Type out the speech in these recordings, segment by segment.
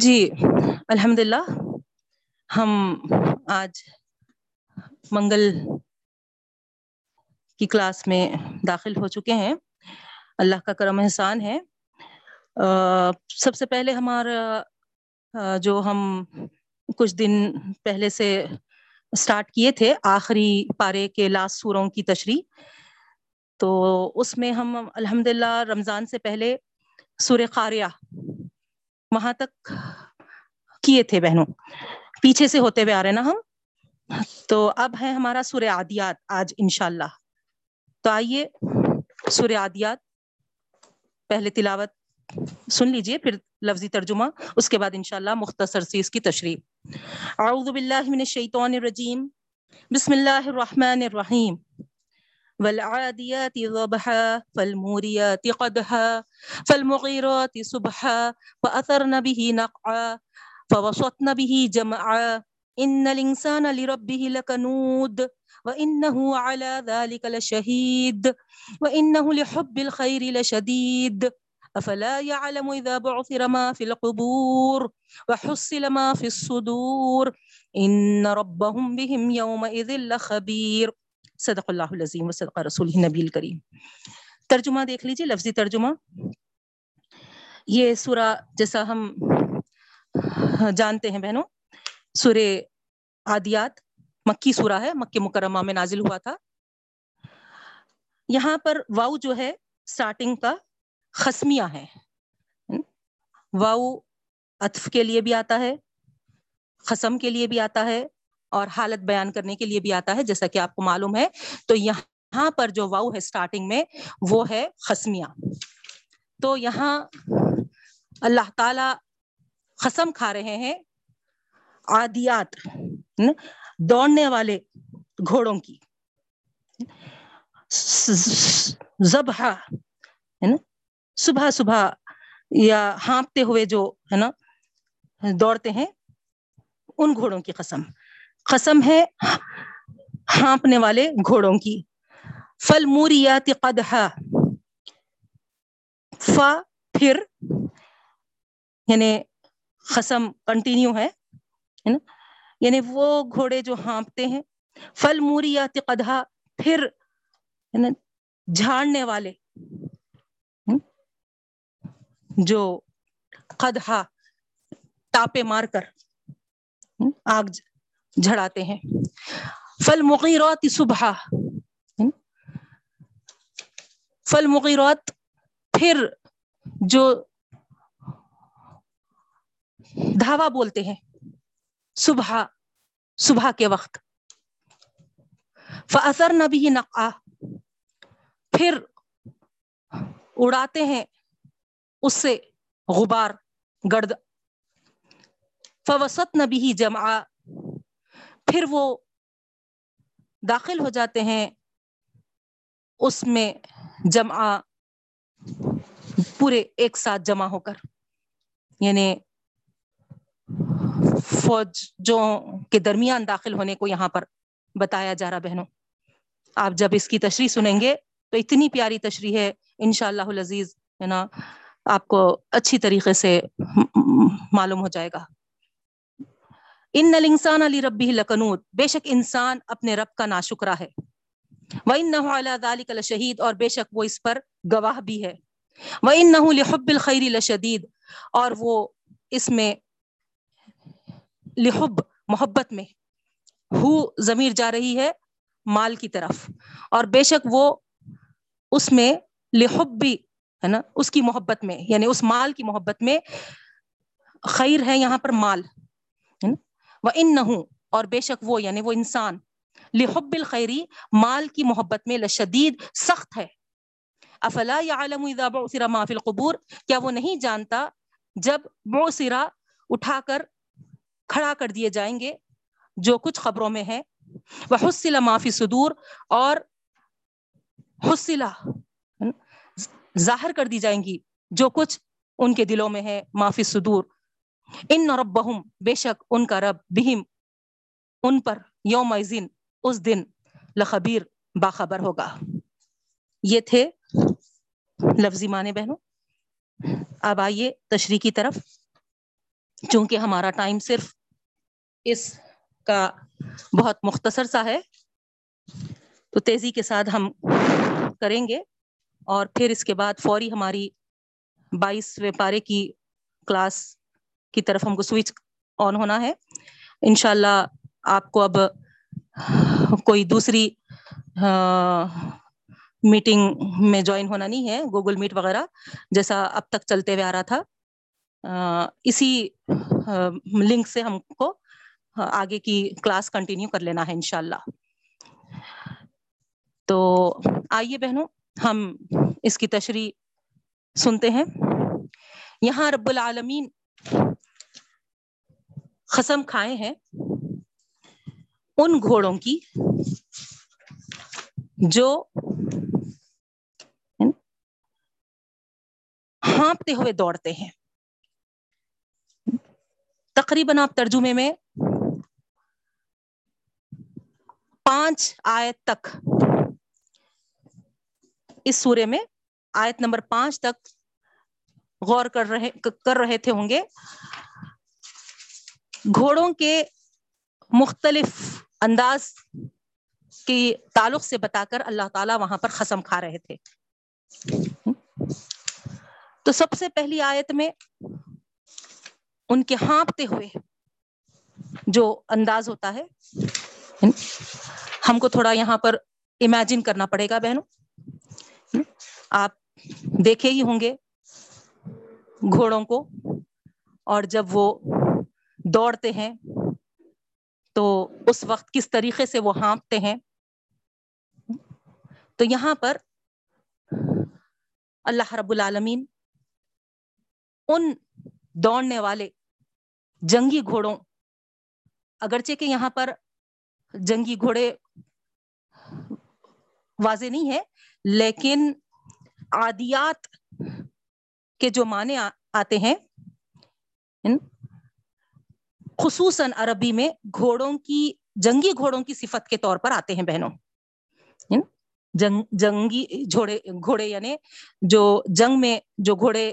جی الحمد للہ ہم آج منگل کی کلاس میں داخل ہو چکے ہیں۔ اللہ کا کرم احسان ہے۔ سب سے پہلے ہمارا جو ہم کچھ دن پہلے سے اسٹارٹ کیے تھے، آخری پارے کے لاسٹ سوروں کی تشریح، تو اس میں ہم الحمد للہ رمضان سے پہلے سور قاریہ وہاں تک کیے تھے بہنوں۔ پیچھے سے ہوتے ہوئے آ رہے نا ہم۔ تو اب ہے ہمارا سورہ عادیات آج انشاءاللہ۔ تو آئیے سورہ عادیات۔ پہلے تلاوت سن لیجیے، پھر لفظی ترجمہ۔ اس کے بعد انشاءاللہ مختصر سی اس کی تشریح۔ اعوذ باللہ من الشیطان الرجیم۔ بسم اللہ الرحمن الرحیم۔ والعاديات ضبحا فالموريات قدحا، فالمغيرات صبحا فأثرن به نقعا، فوسطن به جمعا. إن الإنسان لربه لكنود، وإنه على ذلك لشهيد، وإنه لحب الخير لشديد. أفلا يعلم إذا بعثر ما في القبور، وحصل ما في الصدور؟ إن ربهم بهم يومئذ لخبير. صدق اللہ العظیم و صدق رسول نبی الکریم۔ ترجمہ دیکھ لیجیے لفظی ترجمہ۔ یہ سورہ جیسا ہم جانتے ہیں بہنوں، سورہ عادیات، مکی سورہ ہے مکہ مکرمہ میں نازل ہوا تھا۔ یہاں پر واؤ جو ہے سٹارٹنگ کا خسمیہ ہے۔ واؤ اطف کے لیے بھی آتا ہے، خسم کے لیے بھی آتا ہے۔ اور حالت بیان کرنے کے لیے بھی آتا ہے، جیسا کہ آپ کو معلوم ہے۔ تو یہاں پر جو واؤ ہے اسٹارٹنگ میں، وہ ہے خسمیا تو یہاں اللہ تعالی قسم کھا رہے ہیں آدیات دوڑنے والے گھوڑوں کی۔ زبہ صبح صبح یا ہانپتے ہوئے جو ہے نا دوڑتے ہیں، ان گھوڑوں کی قسم۔ قسم ہے ہانپنے والے گھوڑوں کی۔ فل موریات قدحا، فا پھر یعنی قسم کنٹینیو ہے یعنی وہ گھوڑے جو ہانپتے ہیں فل موریات قدحا پھر جھاڑنے والے جو قدحا ٹاپے مار کر آگ جھڑاتے ہیں۔ فل مغیرات صبح فل مغیرات پھر جو دھاوا بولتے ہیں صبح صبح کے وقت۔ فاثر نہ بھی نقا پھر اڑاتے ہیں اس سے غبار، گرد۔ فوسط نبی جمع پھر وہ داخل ہو جاتے ہیں اس میں جمع پورے ایک ساتھ جمع ہو کر۔ یعنی فوجوں کے درمیان داخل ہونے کو یہاں پر بتایا جا رہا بہنوں۔ آپ جب اس کی تشریح سنیں گے تو اتنی پیاری تشریح ہے ان شاء اللہ عزیز ہے نا؟ آپ کو اچھی طریقے سے معلوم ہو جائے گا۔ ان نل انسان علی ربی لکنود بے شک انسان اپنے رب کا ناشکرا ہے وہ ان نہ شہید اور بے شک وہ اس پر گواہ بھی ہے وہ ان نہ لحب لشدید اور وہ اس میں لحب محبت میں ہو ضمیر جا رہی ہے مال کی طرف۔ اور بے شک وہ اس میں لحب بھی ہے نا، اس کی محبت میں یعنی اس مال کی محبت میں خیر ہے یہاں پر مال وہ ان نہ اور بے شک وہ یعنی وہ انسان، لحب الخیری مال کی محبت میں لشدید، سخت ہے۔ افلا یا عالم سرا محفل قبور کیا وہ نہیں جانتا جب وہ اٹھا کر کھڑا کر دیے جائیں گے جو کچھ خبروں میں ہے وہ حسلا معافی صدور، اور حسلا ظاہر کر دی جائیں گی جو کچھ ان کے دلوں میں ہے معافی صدور۔ ان رب بے شک ان کا رب بہم، ان پر یوم اس دن لخبیر باخبر ہوگا۔ یہ تھے لفظی معنی بہنوں۔ اب آئیے تشریح کی طرف۔ چونکہ ہمارا ٹائم صرف اس کا بہت مختصر سا ہے، تو تیزی کے ساتھ ہم کریں گے۔ اور پھر اس کے بعد فوری ہماری بائیس پارے کی کلاس کی طرف ہم کو سوئچ آن ہونا ہے۔ انشاءاللہ اللہ آپ کو اب کوئی دوسری میٹنگ میں جوائن ہونا نہیں ہے گوگل میٹ وغیرہ، جیسا اب تک چلتے ہوئے آ رہا تھا۔ اسی لنک سے ہم کو آگے کی کلاس کنٹینیو کر لینا ہے انشاءاللہ۔ تو آئیے بہنوں، ہم اس کی تشریح سنتے ہیں۔ یہاں رب العالمین قسم کھائے ہیں ان گھوڑوں کی جو ہانپتے ہوئے دوڑتے ہیں۔ تقریباً آپ ترجمے میں پانچ آیت تک اس سورے میں آیت نمبر پانچ تک غور کر رہے کر رہے تھے ہوں گے۔ گھوڑوں کے مختلف انداز کی تعلق سے بتا کر اللہ تعالی وہاں پر قسم کھا رہے تھے۔ تو سب سے پہلی آیت میں ان کے ہانپتے ہوئے جو انداز ہوتا ہے، ہم کو تھوڑا یہاں پر امیجن کرنا پڑے گا بہنوں۔ آپ دیکھے ہی ہوں گے گھوڑوں کو اور جب وہ دوڑتے ہیں، تو اس وقت کس طریقے سے وہ ہانپتے ہیں؟ تو یہاں پر اللہ رب العالمین ان دوڑنے والے جنگی گھوڑوں، اگرچہ کہ یہاں پر جنگی گھوڑے واضح نہیں ہے لیکن آدیات کے جو معنی آتے ہیں خصوصاً عربی میں گھوڑوں کی، جنگی گھوڑوں کی صفت کے طور پر آتے ہیں بہنوں۔ جنگ، جنگی گھوڑے گھوڑے یعنی جو جنگ میں جو گھوڑے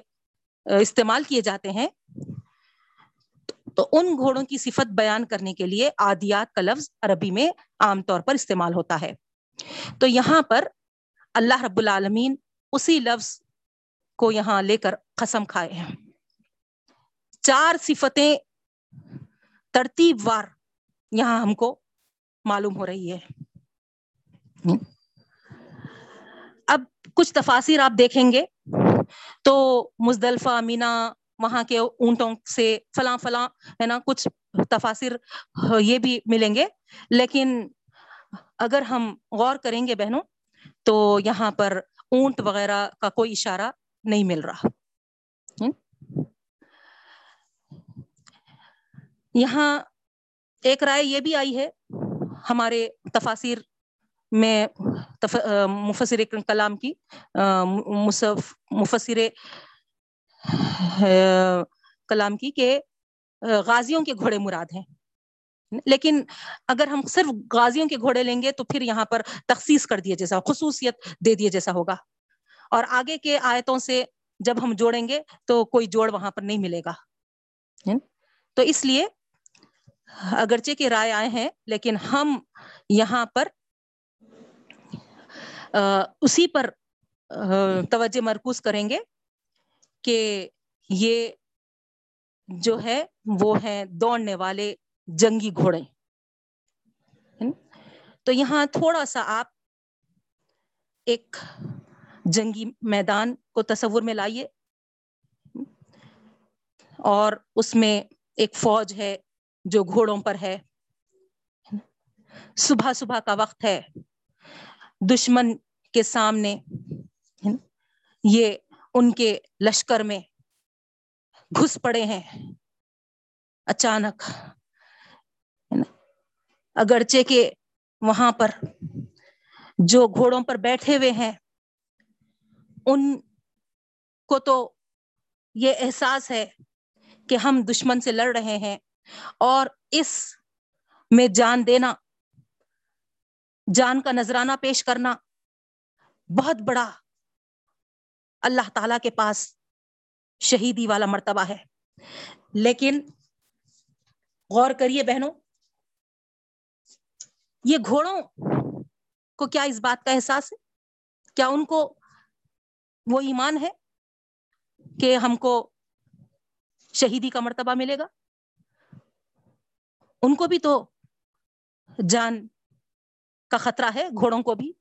استعمال کیے جاتے ہیں، تو ان گھوڑوں کی صفت بیان کرنے کے لیے آدیات کا لفظ عربی میں عام طور پر استعمال ہوتا ہے۔ تو یہاں پر اللہ رب العالمین اسی لفظ کو یہاں لے کر قسم کھائے ہیں۔ چار صفتیں ترتیب وار یہاں ہم کو معلوم ہو رہی ہے۔ اب کچھ تفاصر آپ دیکھیں گے۔ تو مزدلفہ مینا وہاں کے اونٹوں سے فلاں فلاں ہے نا کچھ تفاصر یہ بھی ملیں گے۔ لیکن اگر ہم غور کریں گے بہنوں تو یہاں پر اونٹ وغیرہ کا کوئی اشارہ نہیں مل رہا۔ یہاں ایک رائے یہ بھی آئی ہے، ہمارے تفاصر میں مفسر کلام کی مصف مفسر کلام کی کہ غازیوں کے گھوڑے مراد ہیں۔ لیکن اگر ہم صرف غازیوں کے گھوڑے لیں گے تو پھر یہاں پر تخصیص کر دیے جیسا، خصوصیت دے دیے جیسا ہوگا۔ اور آگے کے آیتوں سے جب ہم جوڑیں گے تو کوئی جوڑ وہاں پر نہیں ملے گا۔ تو اس لیے اگرچہ کے رائے آئے ہیں، لیکن ہم یہاں پر اسی پر توجہ مرکوز کریں گے کہ یہ جو ہے، وہ ہے دوڑنے والے جنگی گھوڑے۔ تو یہاں تھوڑا سا آپ ایک جنگی میدان کو تصور میں لائیے۔ اور اس میں ایک فوج ہے جو گھوڑوں پر ہے۔ صبح صبح کا وقت ہے۔ دشمن کے سامنے یہ ان کے لشکر میں گھس پڑے ہیں۔ اچانک اگرچہ کہ وہاں پر جو گھوڑوں پر بیٹھے ہوئے ہیں، ان کو تو یہ احساس ہے کہ ہم دشمن سے لڑ رہے ہیں۔ اور اس میں جان دینا، جان کا نذرانہ پیش کرنا بہت بڑا اللہ تعالی کے پاس شہیدی والا مرتبہ ہے۔ لیکن غور کریے بہنوں، یہ گھوڑوں کو کیا اس بات کا احساس ہے؟ کیا ان کو وہ ایمان ہے کہ ہم کو شہیدی کا مرتبہ ملے گا؟ ان کو بھی تو جان کا خطرہ ہے، گھوڑوں کو بھی۔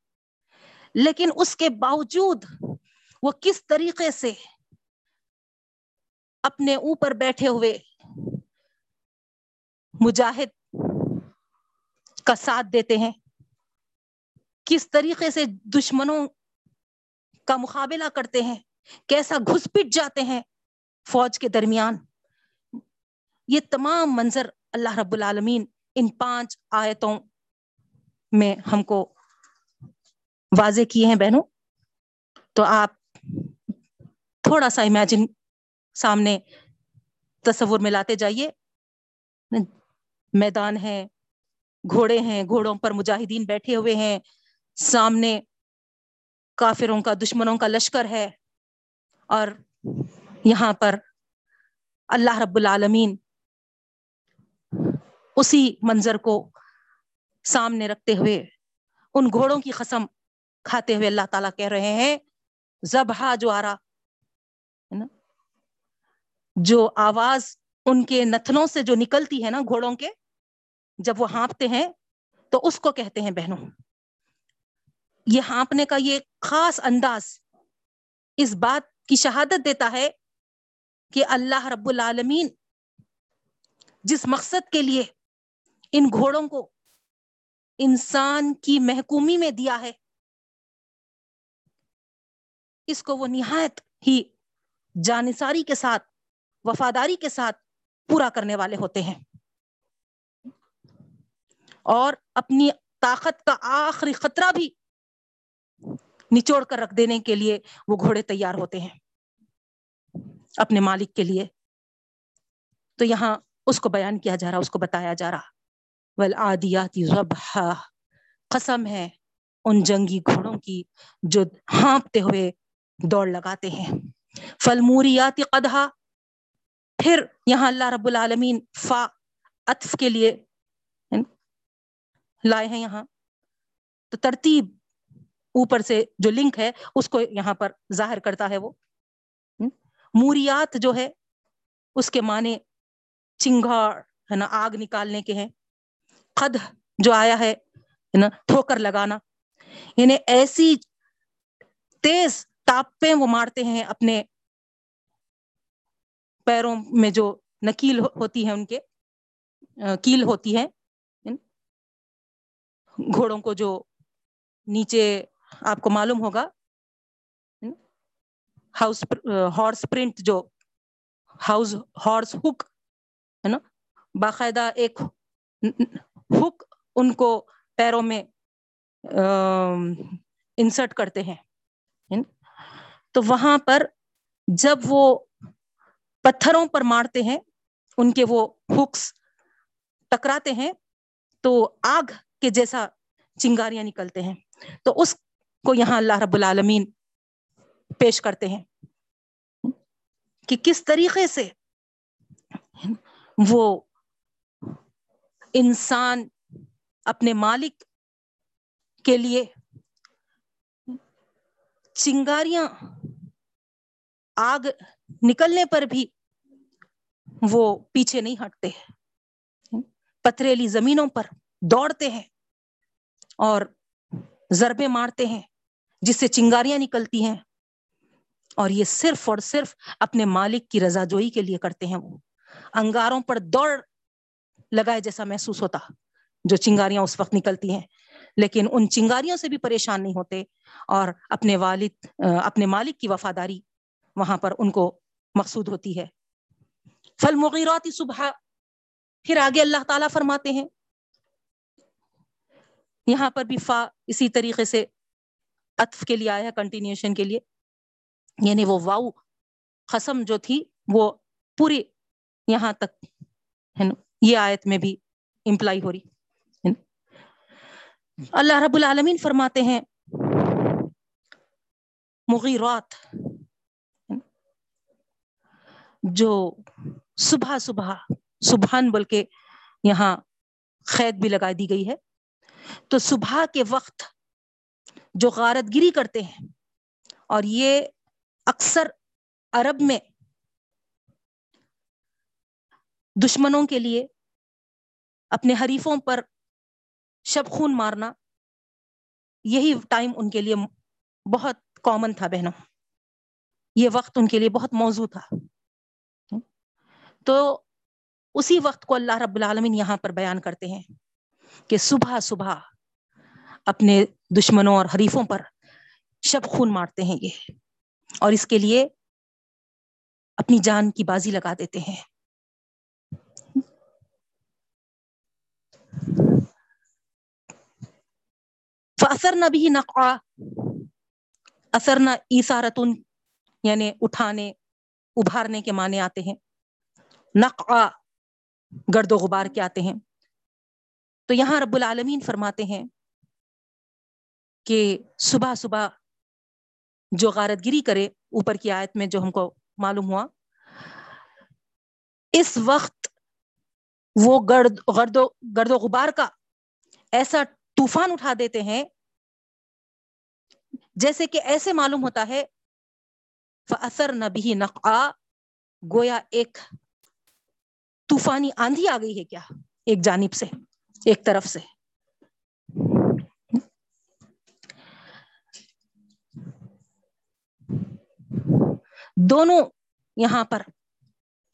لیکن اس کے باوجود وہ کس طریقے سے اپنے اوپر بیٹھے ہوئے مجاہد کا ساتھ دیتے ہیں؟ کس طریقے سے دشمنوں کا مقابلہ کرتے ہیں؟ کیسا گھس پٹ جاتے ہیں فوج کے درمیان؟ یہ تمام منظر اللہ رب العالمین ان پانچ آیتوں میں ہم کو واضح کیے ہیں بہنوں۔ تو آپ تھوڑا سا امیجن سامنے تصور میں لاتے جائیے۔ میدان ہے گھوڑے ہیں، گھوڑوں پر مجاہدین بیٹھے ہوئے ہیں۔ سامنے کافروں کا، دشمنوں کا لشکر ہے۔ اور یہاں پر اللہ رب العالمین اسی منظر کو سامنے رکھتے ہوئے، ان گھوڑوں کی قسم کھاتے ہوئے اللہ تعالیٰ کہہ رہے ہیں زبہ جو آ رہا جو آواز ان کے نتنوں سے جو نکلتی ہے نا گھوڑوں کے، جب وہ ہانپتے ہیں تو اس کو کہتے ہیں بہنوں۔ یہ ہانپنے کا یہ خاص انداز اس بات کی شہادت دیتا ہے کہ اللہ رب العالمین جس مقصد کے لیے ان گھوڑوں کو انسان کی محکومی میں دیا ہے۔ اس کو وہ نہایت ہی جانساری کے ساتھ، وفاداری کے ساتھ پورا کرنے والے ہوتے ہیں۔ اور اپنی طاقت کا آخری خطرہ بھی نچوڑ کر رکھ دینے کے لیے وہ گھوڑے تیار ہوتے ہیں۔ اپنے مالک کے لیے۔ تو یہاں اس کو بیان کیا جا رہا، اس کو بتایا جا رہا۔ ول آدیاتی قسم ہے ان جنگی گھوڑوں کی جو ہانپتے ہوئے دوڑ لگاتے ہیں۔ فل موریاتی قدہ پھر یہاں اللہ رب العالمین فا اطف کے لیے لائے ہیں یہاں۔ تو ترتیب اوپر سے جو لنک ہے اس کو یہاں پر ظاہر کرتا ہے وہ۔ موریات جو ہے اس کے معنی چنگاڑ ہے نا، آگ نکالنے کے ہیں۔ قد جو آیا ہے نا، ٹھوکر لگانا۔ یعنی ایسی تیز تاپیں وہ مارتے ہیں اپنے پیروں میں جو نکیل ہوتی ہے ان کے کیل ہوتی ہے یعنی گھوڑوں کو جو نیچے آپ کو معلوم ہوگا یعنی ہاؤس ہارس پرنٹ جو ہاؤس ہارس ہک، ہے نا، باقاعدہ ایک ہک ان کو پیروں میں انسرٹ کرتے ہیں۔ یعنی تو وہاں پر جب وہ پتھروں پر مارتے ہیں، ان کے وہ ہکس ٹکراتے ہیں، تو آگ کے جیسا چنگاریاں نکلتے ہیں۔ تو اس کو یہاں اللہ رب العالمین پیش کرتے ہیں۔ کہ کس طریقے سے وہ انسان اپنے مالک کے لیے چنگاریاں آگ نکلنے پر بھی وہ پیچھے نہیں ہٹتے پتھریلی زمینوں پر دوڑتے ہیں اور ضربے مارتے ہیں جس سے چنگاریاں نکلتی ہیں۔ اور یہ صرف اور صرف اپنے مالک کی رضا جوئی کے لیے کرتے ہیں۔ وہ انگاروں پر دوڑ لگائے جیسا محسوس ہوتا، جو چنگاریاں اس وقت نکلتی ہیں۔ لیکن ان چنگاریوں سے بھی پریشان نہیں ہوتے اور اپنے والد، اپنے مالک کی وفاداری وہاں پر ان کو مقصود ہوتی ہے۔ فل مغیرات صبح پھر آگے اللہ تعالیٰ فرماتے ہیں۔ یہاں پر بھی فا اسی طریقے سے اطف کے لیے آیا کنٹینیوشن کے لیے۔ یعنی وہ واؤ قسم جو تھی، وہ پوری یہاں تک ہے نا۔ یہ آیت میں بھی امپلائی ہو رہی۔ اللہ رب العالمین فرماتے ہیں، مغیرات، جو صبح صبح، سبحان بول کے یہاں قید بھی لگا دی گئی ہے۔ تو صبح کے وقت جو غارت گری کرتے ہیں، اور یہ اکثر عرب میں دشمنوں کے لیے اپنے حریفوں پر شب خون مارنا، یہی ٹائم ان کے لیے بہت کامن تھا بہنوں۔ یہ وقت ان کے لیے بہت موضوع تھا۔ تو اسی وقت کو اللہ رب العالمین یہاں پر بیان کرتے ہیں کہ صبح صبح اپنے دشمنوں اور حریفوں پر شب خون مارتے ہیں یہ۔ اور اس کے لیے اپنی جان کی بازی لگا دیتے ہیں۔ اثر نہ بھی نقا اثر نہ ایسارتن یعنی اٹھانے، ابھارنے کے معنی آتے ہیں۔ نقا گرد و غبار کے آتے ہیں۔ تو یہاں رب العالمین فرماتے ہیں کہ صبح صبح جو غارت گری کرے، اوپر کی آیت میں جو ہم کو معلوم ہوا، اس وقت وہ گرد گرد و گرد و غبار کا ایسا طوفان اٹھا دیتے ہیں جیسے کہ ایسے معلوم ہوتا ہے اثر نبی نقا گویا ایک طوفانی آندھی آ گئی ہے کیا؟ ایک جانب سے، ایک طرف سے۔ دونوں یہاں پر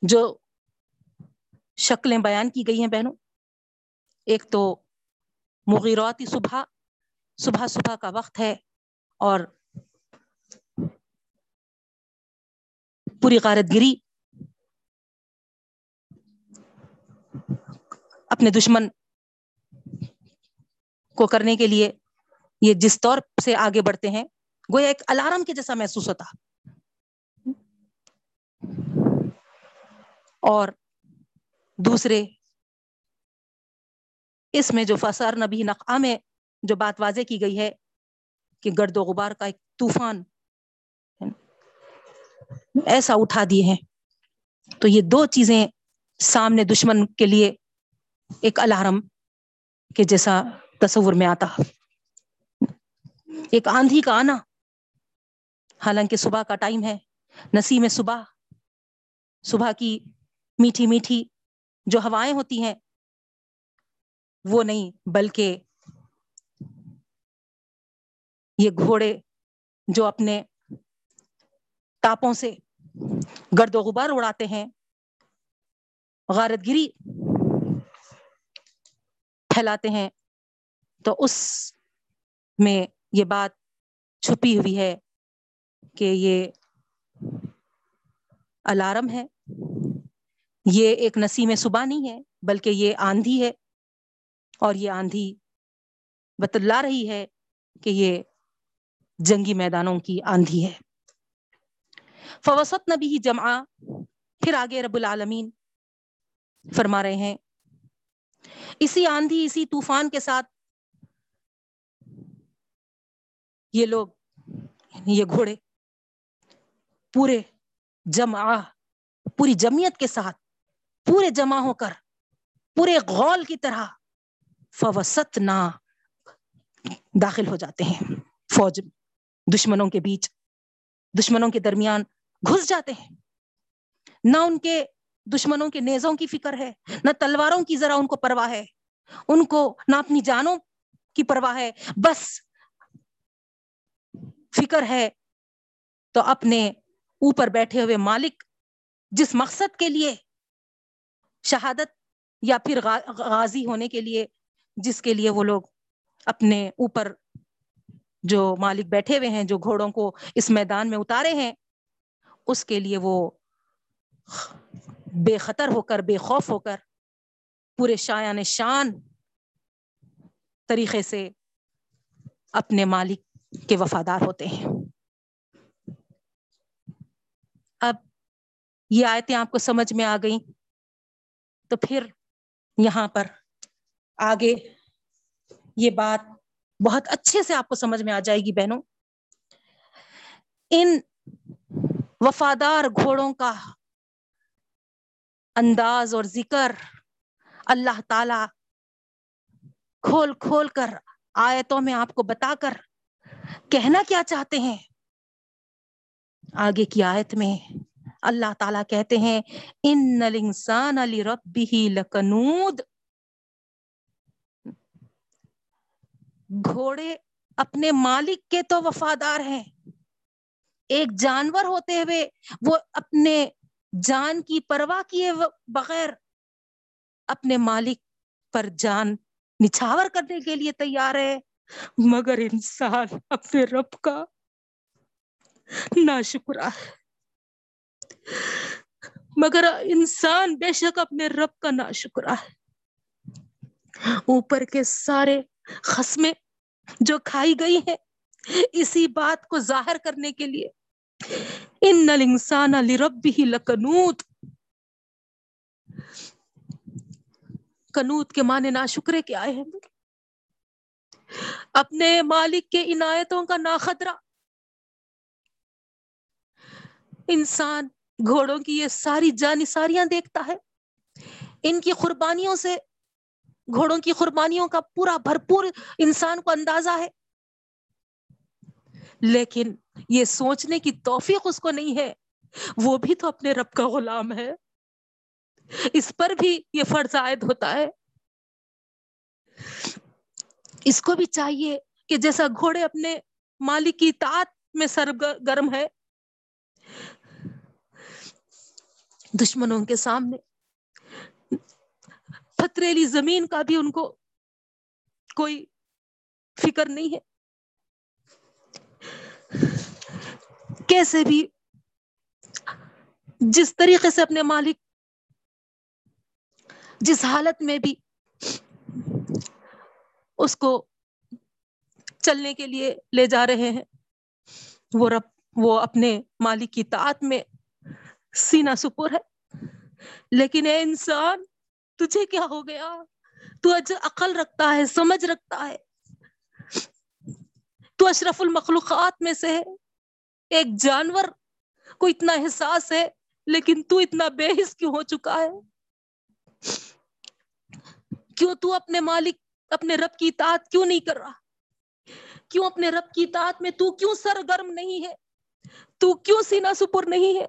جو شکلیں بیان کی گئی ہیں بہنوں، ایک تو مغیراتی صبح صبح صبح کا وقت ہے۔ اور پوری غارت گری، اپنے دشمن کو کرنے کے لیے یہ جس طور سے آگے بڑھتے ہیں، گویا ایک الارم کے جیسا محسوس ہوتا۔ اور دوسرے، اس میں جو فسار نبی نقا میں جو بات واضح کی گئی ہے کہ گرد و غبار کا ایک طوفان ایسا اٹھا دیے ہیں۔ تو یہ دو چیزیں سامنے دشمن کے لیے ایک الارم کے جیسا تصور میں آتا۔ ایک آندھی کا آنا۔ حالانکہ صبح کا ٹائم ہے۔ نسیم صبح۔ صبح کی میٹھی میٹھی جو ہوائیں ہوتی ہیں، وہ نہیں، بلکہ یہ گھوڑے جو اپنے ٹاپوں سے گرد و غبار اڑاتے ہیں، غارت گری پھیلاتے ہیں۔ تو اس میں یہ بات چھپی ہوئی ہے کہ یہ الارم ہے۔ یہ ایک نسیم صبح نہیں ہے، بلکہ یہ آندھی ہے۔ اور یہ آندھی بتلا رہی ہے کہ یہ جنگی میدانوں کی آندھی ہے۔ فوسط نبی جمع پھر آگے رب العالمین فرما رہے ہیں۔ اسی آندھی، اسی طوفان کے ساتھ یہ لوگ یعنی یہ گھوڑے، پورے جمع پوری جمعیت کے ساتھ، پورے جمع ہو کر، پورے غول کی طرح فوسط نہ داخل ہو جاتے ہیں۔ فوج میں دشمنوں کے بیچ، دشمنوں کے درمیان گھس جاتے ہیں۔ نہ ان کے دشمنوں کے نیزوں کی فکر ہے، نہ تلواروں کی ذرا ان کو پرواہ ہے۔ ان کو نہ اپنی جانوں کی پرواہ ہے، بس فکر ہے۔ تو اپنے اوپر بیٹھے ہوئے مالک، جس مقصد کے لیے شہادت یا پھر غازی ہونے کے لیے، جس کے لیے وہ لوگ اپنے اوپر جو مالک بیٹھے ہوئے ہیں، جو گھوڑوں کو اس میدان میں اتارے ہیں، اس کے لیے وہ بے خطر ہو کر، بے خوف ہو کر، پورے شایان شان طریقے سے اپنے مالک کے وفادار ہوتے ہیں۔ اب یہ آیتیں آپ کو سمجھ میں آ گئیں، تو پھر یہاں پر آگے یہ بات بہت اچھے سے آپ کو سمجھ میں آ جائے گی بہنوں۔ ان وفادار گھوڑوں کا انداز اور ذکر اللہ تعالی کھول کھول کر آیتوں میں آپ کو بتا کر کہنا کیا چاہتے ہیں۔ آگے کی آیت میں اللہ تعالیٰ کہتے ہیں، ان الانسان علی ربی لکنود گھوڑے اپنے مالک کے تو وفادار ہیں۔ ایک جانور ہوتے ہوئے وہ اپنے جان کی پرواہ کیے بغیر اپنے مالک پر جان نچھاور کرنے کے لیے تیار ہے۔ مگر انسان اپنے رب کا نا شکرا ہے۔ مگر انسان بے شک اپنے رب کا نا شکرا ہے۔ اوپر کے سارے خسمے جو کھائی گئی ہیں۔ اسی بات کو ظاہر کرنے کے لیے۔ ان الانسان لربه لکنوت۔ کنوت کے معنی نا شکرے کے آئے ہیں۔ اپنے مالک کے عنایتوں کا نا خطرہ انسان گھوڑوں کی یہ ساری جانساریاں دیکھتا ہے۔ ان کی قربانیوں سے گھوڑوں کی قربانیوں کا پورا بھرپور انسان کو اندازہ ہے۔ لیکن یہ سوچنے کی توفیق اس کو نہیں ہے۔ وہ بھی تو اپنے رب کا غلام ہے۔ اس پر بھی یہ فرض عائد ہوتا ہے۔ اس کو بھی چاہیے کہ جیسا گھوڑے اپنے مالک کی تعت میں سر گرم ہے، دشمنوں کے سامنے پتریلی زمین کا بھی ان کو کوئی فکر نہیں ہے۔ کیسے بھی جس طریقے سے اپنے مالک جس حالت میں بھی اس کو چلنے کے لیے لے جا رہے ہیں، وہ رب، وہ اپنے مالک کی طاعت میں سینا سپر ہے۔ لیکن اے انسان تجھے کیا ہو گیا؟ تو عقل رکھتا ہے، سمجھ رکھتا ہے۔ تو اشرف المخلوقات میں سے ہے ایک جانور کو اتنا احساس ہے، لیکن تو اتنا بے حس کیوں ہو چکا ہے؟ کیوں تو اپنے مالک، اپنے رب کی اطاعت کیوں نہیں کر رہا؟ کیوں اپنے رب کی اطاعت میں تو کیوں سرگرم نہیں ہے؟ تو کیوں سینا سپر نہیں ہے؟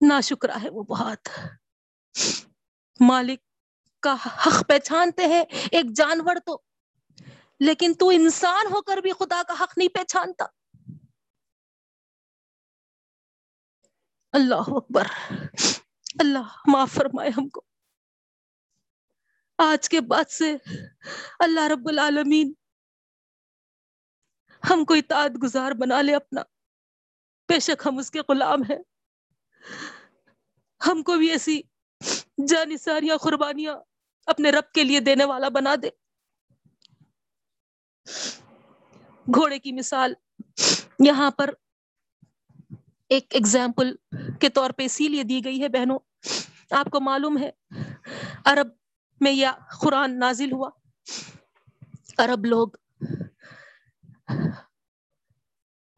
نا شکرا ہے وہ بہت۔ مالک کا حق پہچانتے ہیں، ایک جانور تو۔ لیکن تو انسان ہو کر بھی خدا کا حق نہیں پہچانتا۔ اللہ اکبر۔ اللہ معاف فرمائے ہم کو۔ آج کے بعد سے اللہ رب العالمین ہم کو اطاعت گزار بنا لے اپنا۔ بے شک ہم اس کے غلام ہیں۔ ہم کو بھی ایسی جانی ساریاں قربانیاں اپنے رب کے لیے دینے والا بنا دے۔ گھوڑے کی مثال یہاں پر ایک ایگزامپل کے طور پہ اسی لیے دی گئی ہے بہنوں، آپ کو معلوم ہے، عرب میں یہ قرآن نازل ہوا۔ عرب لوگ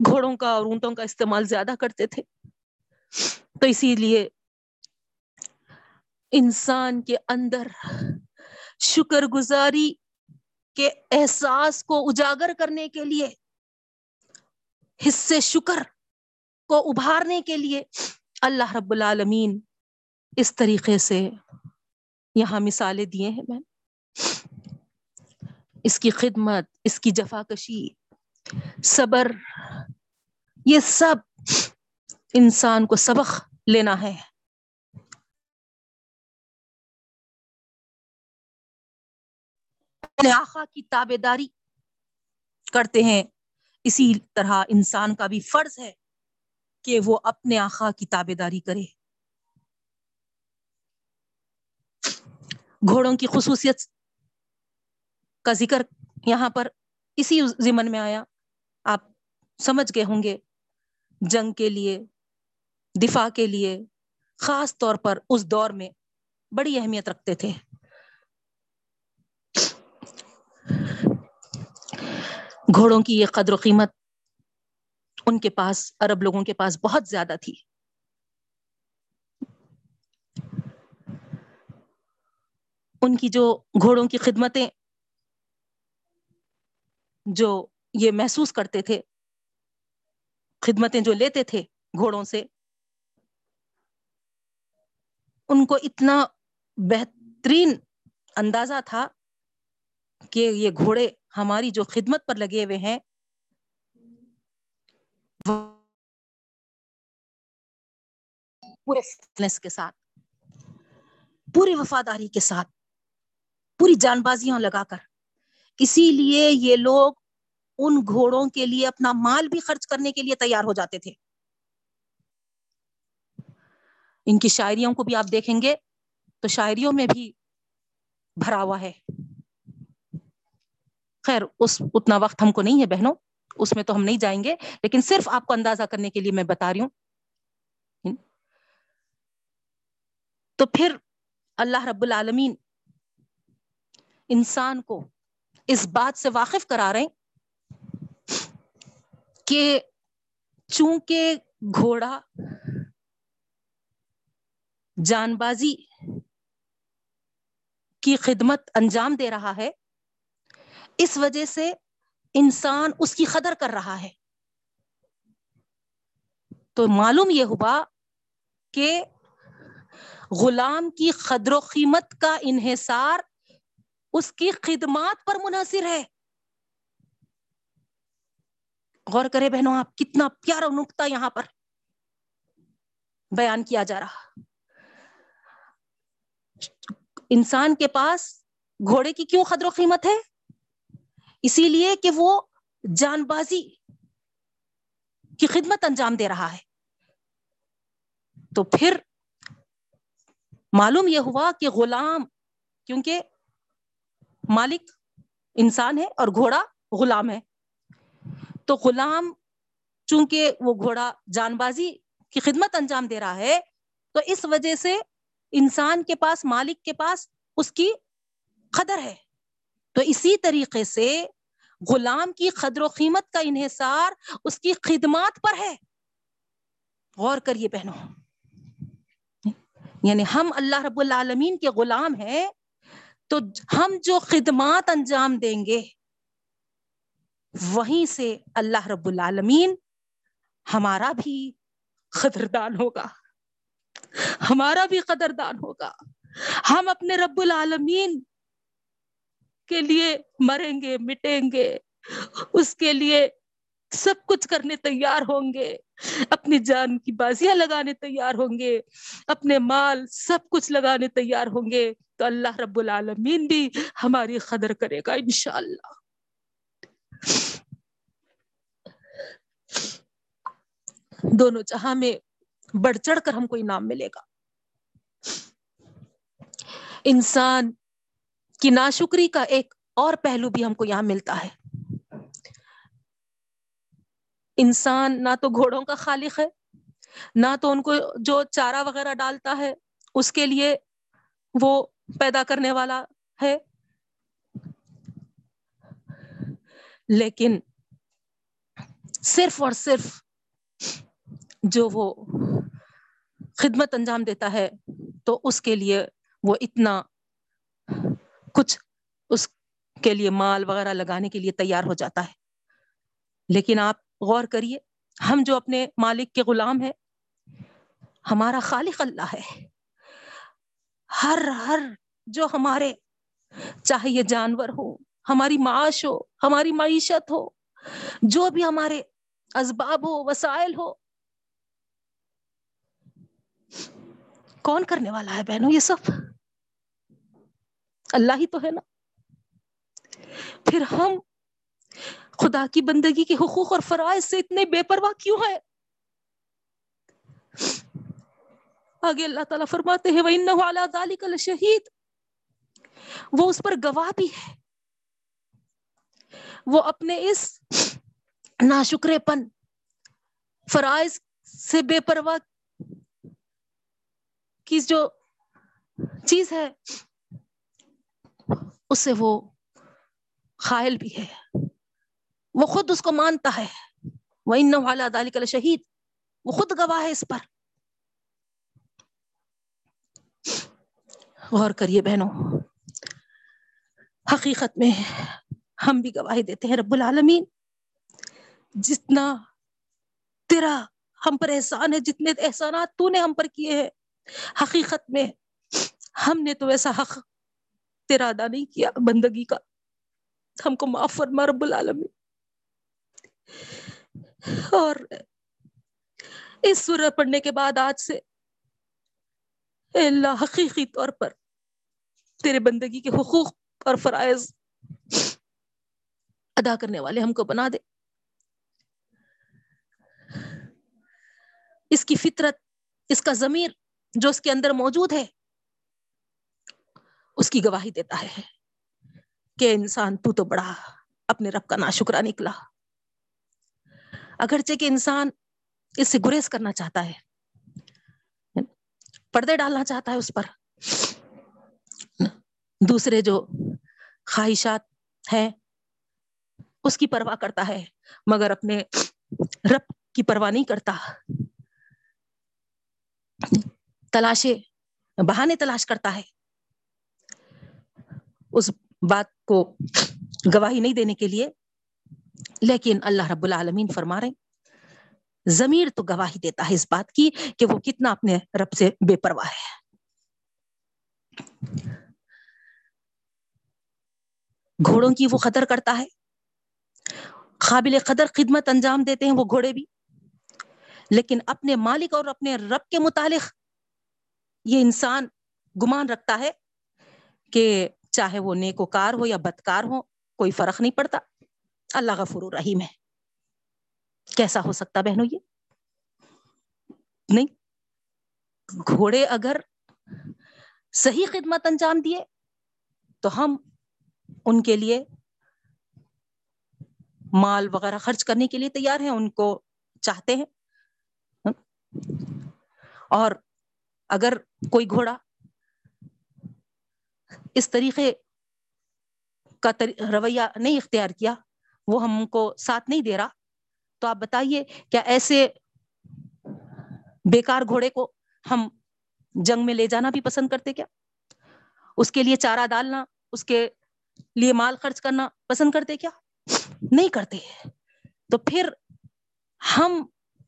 گھوڑوں کا اور اونٹوں کا استعمال زیادہ کرتے تھے۔ تو اسی لیے انسان کے اندر شکر گزاری کے احساس کو اجاگر کرنے کے لیے، حصے شکر کو ابھارنے کے لیے اللہ رب العالمین اس طریقے سے یہاں مثالیں دیے ہیں میں۔ اس کی خدمت، اس کی جفا کشی صبر، یہ سب انسان کو سبق لینا ہے۔ آخا کی تابے داری کرتے ہیں۔ اسی طرح انسان کا بھی فرض ہے کہ وہ اپنے آخا کی تابے داری کرے۔ گھوڑوں کی خصوصیت کا ذکر یہاں پر اسی ضمن میں آیا۔ آپ سمجھ گئے ہوں گے۔ جنگ کے لیے دفاع کے لیے خاص طور پر اس دور میں بڑی اہمیت رکھتے تھے۔ گھوڑوں کی یہ قدر و قیمت ان کے پاس، عرب لوگوں کے پاس بہت زیادہ تھی۔ ان کی جو گھوڑوں کی خدمتیں جو یہ محسوس کرتے تھے، خدمتیں جو لیتے تھے گھوڑوں سے ان کو اتنا بہترین اندازہ تھا کہ یہ گھوڑے ہماری جو خدمت پر لگے ہوئے ہیں، پورے فٹنس کے ساتھ، پوری وفاداری کے ساتھ، پوری جان بازیاں لگا کر۔ اسی لیے یہ لوگ ان گھوڑوں کے لیے اپنا مال بھی خرچ کرنے کے لیے تیار ہو جاتے تھے۔ ان کی شاعریوں کو بھی آپ دیکھیں گے تو شاعریوں میں بھی بھرا ہوا ہے۔ خیر، اس اتنا وقت ہم کو نہیں ہے بہنوں، اس میں تو ہم نہیں جائیں گے، لیکن صرف آپ کو اندازہ کرنے کے لیے میں بتا رہی ہوں۔ تو پھر اللہ رب العالمین انسان کو اس بات سے واقف کرا رہے کہ چونکہ گھوڑا جان بازی کی خدمت انجام دے رہا ہے، اس وجہ سے انسان اس کی قدر کر رہا ہے۔ تو معلوم یہ ہوا کہ غلام کی قدر و قیمت کا انحصار اس کی خدمات پر منحصر ہے۔ غور کرے بہنوں، آپ کتنا پیارا نقطہ یہاں پر بیان کیا جا رہا۔ انسان کے پاس گھوڑے کی کیوں قدر و قیمت ہے؟ اسی لیے کہ وہ جان بازی کی خدمت انجام دے رہا ہے۔ تو پھر معلوم یہ ہوا کہ غلام، کیونکہ مالک انسان ہے اور گھوڑا غلام ہے۔ تو غلام، چونکہ وہ گھوڑا جان بازی کی خدمت انجام دے رہا ہے، تو اس وجہ سے انسان کے پاس، مالک کے پاس اس کی قدر ہے۔ تو اسی طریقے سے غلام کی قدر و قیمت کا انحصار اس کی خدمات پر ہے۔ غور کریے بہنوں۔ یعنی ہم اللہ رب العالمین کے غلام ہیں، تو ہم جو خدمات انجام دیں گے، وہیں سے اللہ رب العالمین ہمارا بھی قدردان ہوگا۔ ہمارا بھی قدردان ہوگا۔ ہم اپنے رب العالمین کے لیے مریں گے، مٹیں گے۔ اس کے لیے سب کچھ کرنے تیار ہوں گے۔ اپنی جان کی بازیاں لگانے تیار ہوں گے۔ اپنے مال سب کچھ لگانے تیار ہوں گے۔ تو اللہ رب العالمین بھی ہماری قدر کرے گا انشاءاللہ۔ دونوں جہاں میں بڑھ چڑھ کر ہم کو انعام ملے گا۔ انسان کی ناشکری کا ایک اور پہلو بھی ہم کو یہاں ملتا ہے۔ انسان نہ تو گھوڑوں کا خالق ہے، نہ تو ان کو جو چارہ وغیرہ ڈالتا ہے، اس کے لیے وہ پیدا کرنے والا ہے۔ لیکن صرف اور صرف جو وہ خدمت انجام دیتا ہے، تو اس کے لیے وہ اتنا کچھ اس کے لیے مال وغیرہ لگانے کے لیے تیار ہو جاتا ہے۔ لیکن آپ غور کریے، ہم جو اپنے مالک کے غلام ہیں، ہمارا خالق اللہ ہے۔ ہر ہر جو ہمارے چاہے یہ جانور ہو، ہماری معاش ہو، ہماری معیشت ہو، جو بھی ہمارے اسباب ہو، وسائل ہو کون کرنے والا ہے بہنوں یہ سب؟ اللہ ہی تو ہے نا۔ پھر ہم خدا کی بندگی کے حقوق اور فرائض سے اتنے بے پرواہ کیوں ہے آگے اللہ تعالیٰ فرماتے ہیں وہ شہید وہ اس پر گواہ بھی ہے۔ وہ اپنے اس ناشکرے پن، فرائض سے بے پرواہ کی جو چیز ہے، اس سے وہ خائل بھی ہے۔ وہ خود اس کو مانتا ہے۔ وہ ان والا دال شہید وہ خود گواہ ہے اس پر۔ غور کریے بہنوں، حقیقت میں ہم بھی گواہی دیتے ہیں رب العالمین۔ جتنا تیرا ہم پر احسان ہے، جتنے احسانات تو نے ہم پر کیے ہیں حقیقت میں ہم نے تو ایسا حق تیرا ادا نہیں کیا بندگی کا۔ ہم کو معاف فرما رب العالمین۔ اور اس سورہ پڑھنے کے بعد آج سے اے اللہ، حقیقی طور پر تیرے بندگی کے حقوق اور فرائض ادا کرنے والے ہم کو بنا دے۔ اس کی فطرت، اس کا ضمیر جو اس کے اندر موجود ہے، اس کی گواہی دیتا ہے کہ انسان تو تو بڑا اپنے رب کا ناشکرا نکلا۔ اگرچہ کہ انسان اس سے گریز کرنا چاہتا ہے، پردے ڈالنا چاہتا ہے اس پر، دوسرے جو خواہشات ہیں، اس کی پرواہ کرتا ہے، مگر اپنے رب کی پرواہ نہیں کرتا۔ تلاشے، بہانے تلاش کرتا ہے۔ اس بات کو گواہی نہیں دینے کے لیے، لیکن اللہ رب العالمین فرما رہے ضمیر تو گواہی دیتا ہے اس بات کی کہ وہ کتنا اپنے رب سے بے پرواہ ہے۔ گھوڑوں کی وہ قدر کرتا ہے، قابل قدر خدمت انجام دیتے ہیں وہ گھوڑے بھی۔ لیکن اپنے مالک اور اپنے رب کے متعلق یہ انسان گمان رکھتا ہے کہ چاہے وہ نیک کار ہو یا بدکار ہو، کوئی فرق نہیں پڑتا۔ اللہ غفور الرحیم ہے۔ کیسا ہو سکتا بہنوں یہ؟ نہیں۔ گھوڑے اگر صحیح خدمت انجام دیے تو ہم ان کے لیے مال وغیرہ خرچ کرنے کے لیے تیار ہیں، ان کو چاہتے ہیں۔ اور اگر کوئی گھوڑا اس طریقے کا رویہ نہیں اختیار کیا، وہ ہم کو ساتھ نہیں دے رہا، تو آپ بتائیے کیا ایسے بیکار گھوڑے کو ہم جنگ میں لے جانا بھی پسند کرتے کیا؟ اس کے لیے چارہ ڈالنا، اس کے لیے مال خرچ کرنا پسند کرتے کیا؟ نہیں کرتے۔ تو پھر ہم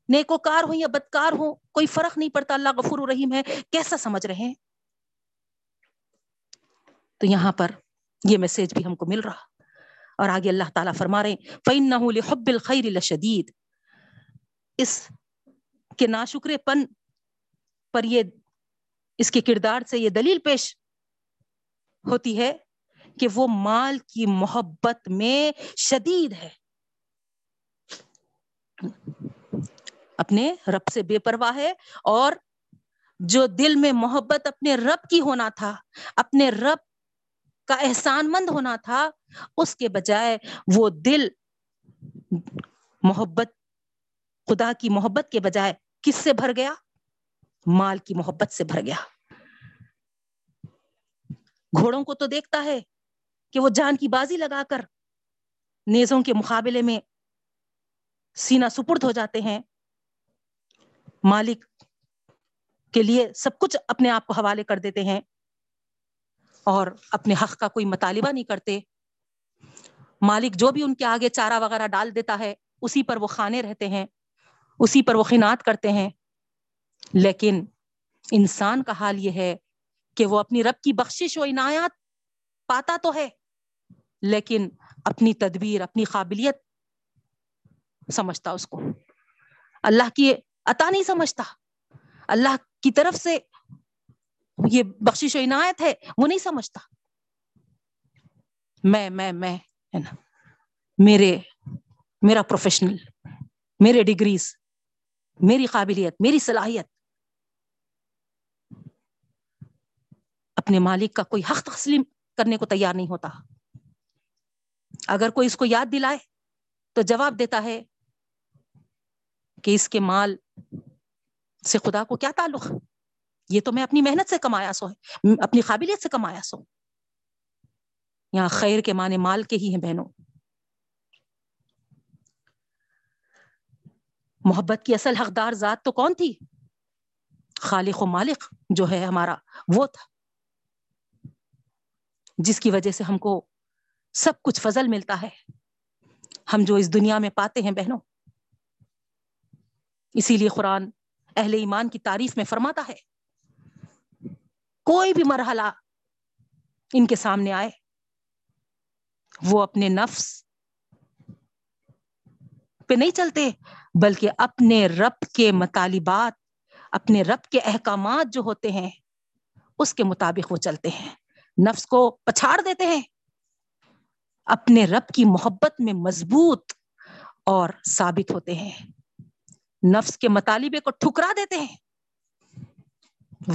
نیکوکار ہوں یا بدکار ہوں، کوئی فرق نہیں پڑتا، اللہ غفور الرحیم ہے۔ کیسا سمجھ رہے ہیں؟ تو یہاں پر یہ میسج بھی ہم کو مل رہا۔ اور آگے اللہ تعالیٰ فرما رہے فَإِنَّهُ لِحُبِّ الْخَيْرِ لَشَدِيد۔ اس کے ناشکر پن پر یہ، اس کے کردار سے یہ دلیل پیش ہوتی ہے کہ وہ مال کی محبت میں شدید ہے۔ اپنے رب سے بے پرواہ ہے اور جو دل میں محبت اپنے رب کی ہونا تھا، اپنے رب کا احسان مند ہونا تھا، اس کے بجائے وہ دل محبت، خدا کی محبت کے بجائے کس سے بھر گیا؟ مال کی محبت سے بھر گیا۔ گھوڑوں کو تو دیکھتا ہے کہ وہ جان کی بازی لگا کر نیزوں کے مقابلے میں سینا سپرد ہو جاتے ہیں۔ مالک کے لیے سب کچھ اپنے آپ کو حوالے کر دیتے ہیں اور اپنے حق کا کوئی مطالبہ نہیں کرتے۔ مالک جو بھی ان کے آگے چارہ وغیرہ ڈال دیتا ہے، اسی پر وہ کھانے رہتے ہیں، اسی پر وہ خینات کرتے ہیں۔ لیکن انسان کا حال یہ ہے کہ وہ اپنی رب کی بخشش و عنایات پاتا تو ہے، لیکن اپنی تدبیر، اپنی قابلیت سمجھتا اس کو۔ اللہ کی عطا نہیں سمجھتا۔ اللہ کی طرف سے یہ بخشش و عنایت ہے، وہ نہیں سمجھتا۔ میں میں میں، ہے نا، میرے، میرا پروفیشنل میرے ڈگریز میری قابلیت، میری صلاحیت۔ اپنے مالک کا کوئی حق تسلیم کرنے کو تیار نہیں ہوتا۔ اگر کوئی اس کو یاد دلائے تو جواب دیتا ہے کہ اس کے مال سے خدا کو کیا تعلق؟ یہ تو میں اپنی محنت سے کمایا سو ہے، اپنی قابلیت سے کمایا سو۔ یہاں خیر کے معنی مال کے ہی ہیں بہنوں۔ محبت کی اصل حقدار ذات تو کون تھی؟ خالق و مالک جو ہے ہمارا، وہ تھا۔ جس کی وجہ سے ہم کو سب کچھ فضل ملتا ہے۔ ہم جو اس دنیا میں پاتے ہیں بہنوں اسی لیے قرآن اہل ایمان کی تعریف میں فرماتا ہے۔ کوئی بھی مرحلہ ان کے سامنے آئے، وہ اپنے نفس پہ نہیں چلتے، بلکہ اپنے رب کے مطالبات، اپنے رب کے احکامات جو ہوتے ہیں، اس کے مطابق وہ چلتے ہیں۔ نفس کو پچھاڑ دیتے ہیں۔ اپنے رب کی محبت میں مضبوط اور ثابت ہوتے ہیں۔ نفس کے مطالبے کو ٹھکرا دیتے ہیں۔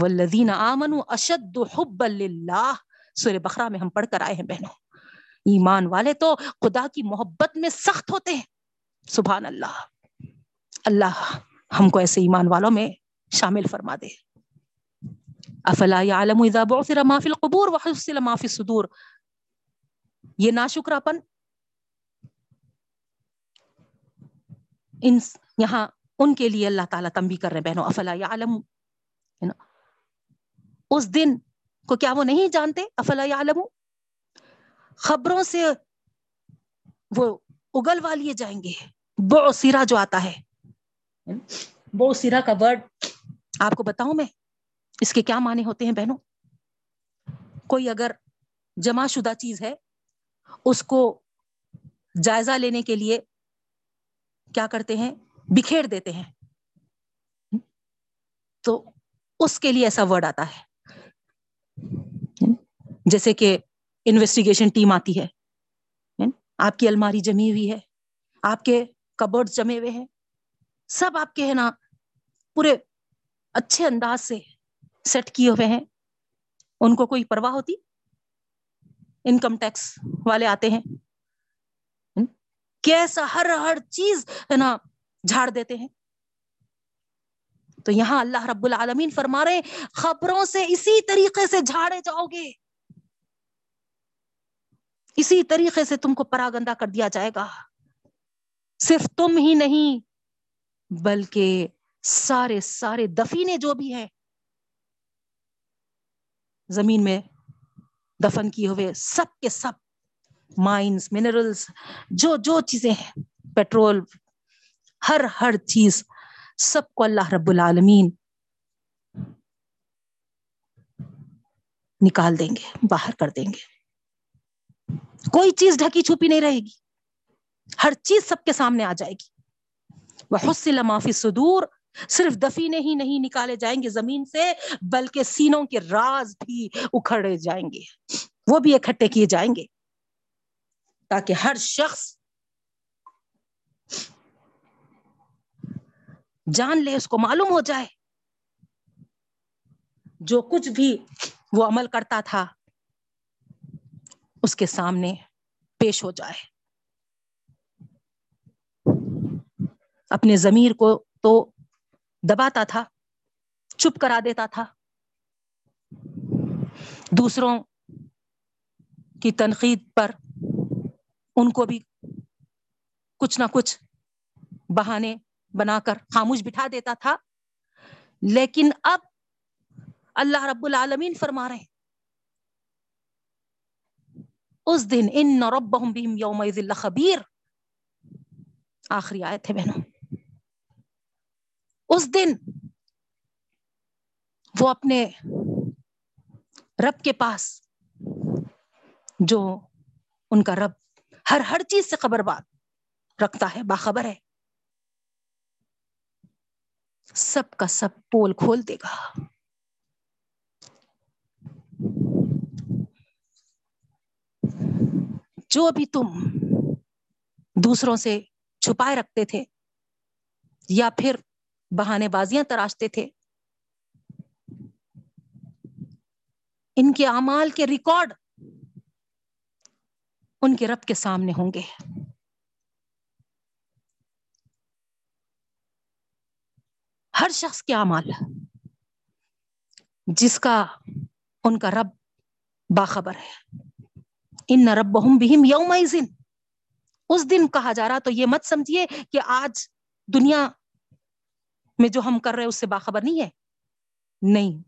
والذین آمنوا اشد حب اللہ سور بخرا میں ہم پڑھ کر آئے ہیں بہنوں۔ ایمان والے تو خدا کی محبت میں سخت ہوتے ہیں۔ سبحان اللہ۔ اللہ ہم کو ایسے ایمان والوں میں شامل فرما دے۔ افلا يعلم اذا بعثر ما في القبور وحصل ما في الصدور۔ یہ ناشکراپن۔ ان یہاں ان کے لیے اللہ تعالیٰ تنبی کر رہے بہنوں، افلا يعلم اس دن کو کیا وہ نہیں جانتے؟ افلا يعلم خبروں سے وہ اگلوا لیے جائیں گے۔ بو سیرا جو آتا ہے بو سیرا کا ورڈ آپ کو بتاؤں میں، اس کے کیا معنی ہوتے ہیں بہنوں؟ کوئی اگر جمع شدہ چیز ہے، اس کو جائزہ لینے کے لیے کیا کرتے ہیں؟ بکھیر دیتے ہیں۔ تو اس کے لیے ایسا ورڈ آتا ہے۔ جیسے کہ انویسٹیگیشن ٹیم آتی ہے۔ آپ کی الماری جمی ہوئی ہے۔ آپ کے کبرڈ جمے ہوئے ہیں۔ سب آپ کے ہے نا پورے اچھے انداز سے سیٹ کیے ہوئے ہیں۔ ان کو کوئی پرواہ ہوتی؟ انکم ٹیکس والے آتے ہیں۔ کیسا ہر ہر چیز ہے نا جھاڑ دیتے ہیں۔ تو یہاں اللہ رب العالمین فرما رہے خبروں سے اسی طریقے سے جھاڑے جاؤ گے۔ اسی طریقے سے تم کو پراگندہ کر دیا جائے گا۔ صرف تم ہی نہیں، بلکہ سارے سارے دفینے جو بھی ہیں، زمین میں دفن کیے ہوئے سب کے سب مائنس منرلس جو جو چیزیں ہیں، پیٹرول ہر ہر چیز سب کو اللہ رب العالمین نکال دیں گے، باہر کر دیں گے۔ کوئی چیز ڈھکی چھپی نہیں رہے گی۔ ہر چیز سب کے سامنے آ جائے گی۔ وہ حسل معافی صدور صرف دفینے ہی نہیں نکالے جائیں گے زمین سے، بلکہ سینوں کے راز بھی اکھڑے جائیں گے۔ وہ بھی اکٹھے کیے جائیں گے۔ تاکہ ہر شخص جان لے اس کو، معلوم ہو جائے۔ جو کچھ بھی وہ عمل کرتا تھا، اس کے سامنے پیش ہو جائے۔ اپنے ضمیر کو تو دباتا تھا، چپ کرا دیتا تھا۔ دوسروں کی تنقید پر ان کو بھی کچھ نہ کچھ بہانے بنا کر خاموش بٹھا دیتا تھا۔ لیکن اب اللہ رب العالمین فرما رہے ہیں۔ اس دن ان ربهم بهم يومئذ لخبیر۔ آخری آئے تھے بہنوں۔ اس دن وہ اپنے رب کے پاس جو ان کا رب ہر ہر چیز سے خبر بات رکھتا ہے، باخبر ہے۔ سب کا سب پول کھول دے گا۔ جو بھی تم دوسروں سے چھپائے رکھتے تھے یا پھر بہانے بازیاں تراشتے تھے، ان کے اعمال کے ریکارڈ ان کے رب کے سامنے ہوں گے۔ ہر شخص کے اعمال جس کا ان کا رب باخبر ہے۔ ان رب بہم یوم اس دن کہا جا رہا تو یہ مت سمجھیے کہ آج دنیا میں جو ہم کر رہے اس سے باخبر نہیں ہے۔ نہیں۔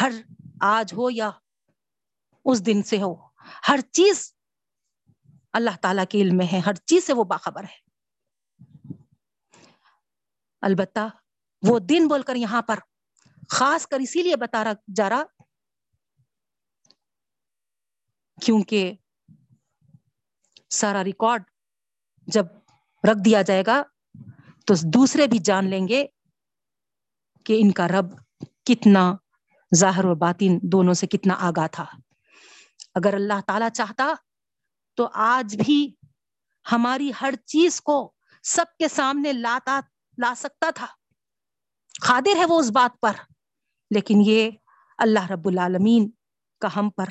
ہر آج ہو یا اس دن سے ہو، ہر چیز اللہ تعالیٰ کے علم میں ہے، ہر چیز سے وہ باخبر ہے۔ البتہ وہ دن بول کر یہاں پر خاص کر اسی لیے بتا رہا جا رہا کیونکہ سارا ریکارڈ جب رکھ دیا جائے گا تو دوسرے بھی جان لیں گے کہ ان کا رب کتنا ظاہر و باطن دونوں سے کتنا آگاہ تھا۔ اگر اللہ تعالی چاہتا تو آج بھی ہماری ہر چیز کو سب کے سامنے لاتا لا سکتا تھا۔ قادر ہے وہ اس بات پر، لیکن یہ اللہ رب العالمین کا ہم پر۔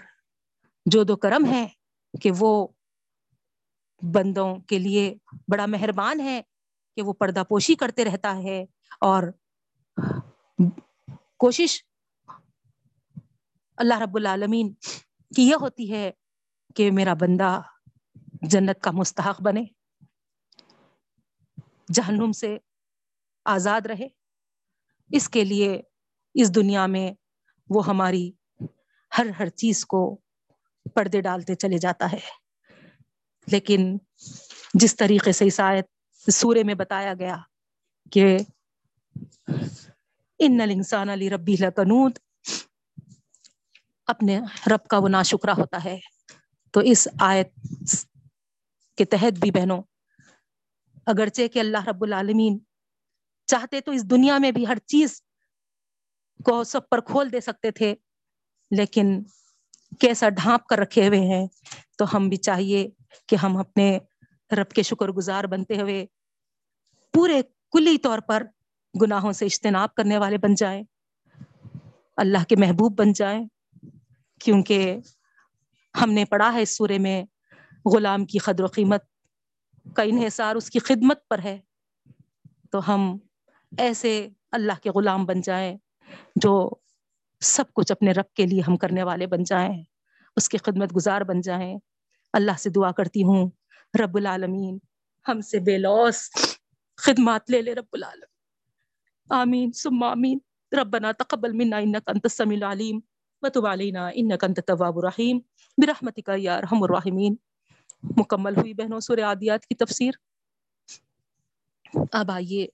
جو دو کرم ہے کہ وہ بندوں کے لیے بڑا مہربان ہے کہ وہ پردہ پوشی کرتے رہتا ہے اور کوشش اللہ رب العالمین کی یہ ہوتی ہے کہ میرا بندہ جنت کا مستحق بنے۔ جہنم سے آزاد رہے۔ اس کے لیے اس دنیا میں وہ ہماری ہر ہر چیز کو پردے ڈالتے چلے جاتا ہے۔ لیکن جس طریقے سے اس آیت سورے میں بتایا گیا کہ ان الانسان علی ربی لکنود اپنے رب کا وہ نا شکرہ ہوتا ہے۔ تو اس آیت کے تحت بھی بہنوں، اگرچہ کہ اللہ رب العالمین چاہتے تو اس دنیا میں بھی ہر چیز کو سب پر کھول دے سکتے تھے، لیکن کیسا ڈھانپ کر رکھے ہوئے ہیں۔ تو ہم بھی چاہیے کہ ہم اپنے رب کے شکر گزار بنتے ہوئے پورے کلی طور پر گناہوں سے اجتناب کرنے والے بن جائیں، اللہ کے محبوب بن جائیں۔ کیونکہ ہم نے پڑھا ہے اس سورے میں، غلام کی قدر و قیمت کا انحصار اس کی خدمت پر ہے۔ تو ہم ایسے اللہ کے غلام بن جائیں جو سب کچھ اپنے رب کے لیے ہم کرنے والے بن جائیں، اس کی خدمت گزار بن جائیں۔ اللہ سے دعا کرتی ہوں، رب العالمین ہم سے بے لوس خدمات لے لے رب العالمین۔ آمین، ثم آمین۔ ربنا تقبل منا انك انت السميع العليم وتب علينا انك انت التواب الرحيم برحمتك يا ارحم الراحمين مکمل ہوئی بہنوں، سورہ عادیات کی تفسیر۔ اب آئیے۔